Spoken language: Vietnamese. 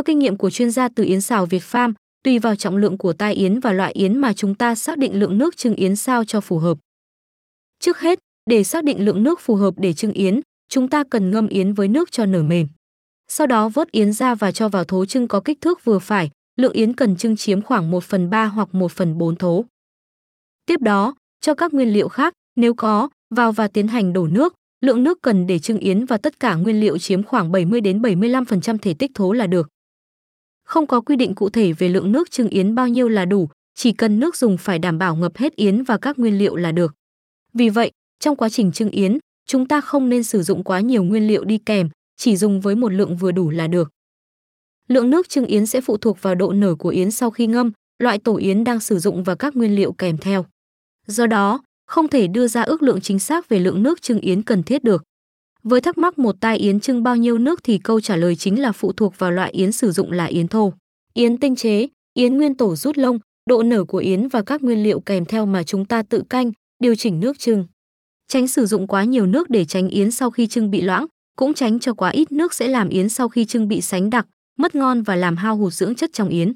Theo kinh nghiệm của chuyên gia từ yến xào Việt Farm, tùy vào trọng lượng của tai yến và loại yến mà chúng ta xác định lượng nước trưng yến sao cho phù hợp. Trước hết, để xác định lượng nước phù hợp để trưng yến, chúng ta cần ngâm yến với nước cho nở mềm. Sau đó vớt yến ra và cho vào thố trưng có kích thước vừa phải, lượng yến cần trưng chiếm khoảng 1 phần 3 hoặc 1 phần 4 thố. Tiếp đó, cho các nguyên liệu khác, nếu có, vào và tiến hành đổ nước. Lượng nước cần để trưng yến và tất cả nguyên liệu chiếm khoảng 70 đến 75% thể tích thố là được. Không có quy định cụ thể về lượng nước trưng yến bao nhiêu là đủ, chỉ cần nước dùng phải đảm bảo ngập hết yến và các nguyên liệu là được. Vì vậy, trong quá trình trưng yến, chúng ta không nên sử dụng quá nhiều nguyên liệu đi kèm, chỉ dùng với một lượng vừa đủ là được. Lượng nước trưng yến sẽ phụ thuộc vào độ nở của yến sau khi ngâm, loại tổ yến đang sử dụng và các nguyên liệu kèm theo. Do đó, không thể đưa ra ước lượng chính xác về lượng nước trưng yến cần thiết được. Với thắc mắc một tai yến trưng bao nhiêu nước thì câu trả lời chính là phụ thuộc vào loại yến sử dụng là yến thô, yến tinh chế, yến nguyên tổ rút lông, độ nở của yến và các nguyên liệu kèm theo mà chúng ta tự canh, điều chỉnh nước trưng. Tránh sử dụng quá nhiều nước để tránh yến sau khi trưng bị loãng, cũng tránh cho quá ít nước sẽ làm yến sau khi trưng bị sánh đặc, mất ngon và làm hao hụt dưỡng chất trong yến.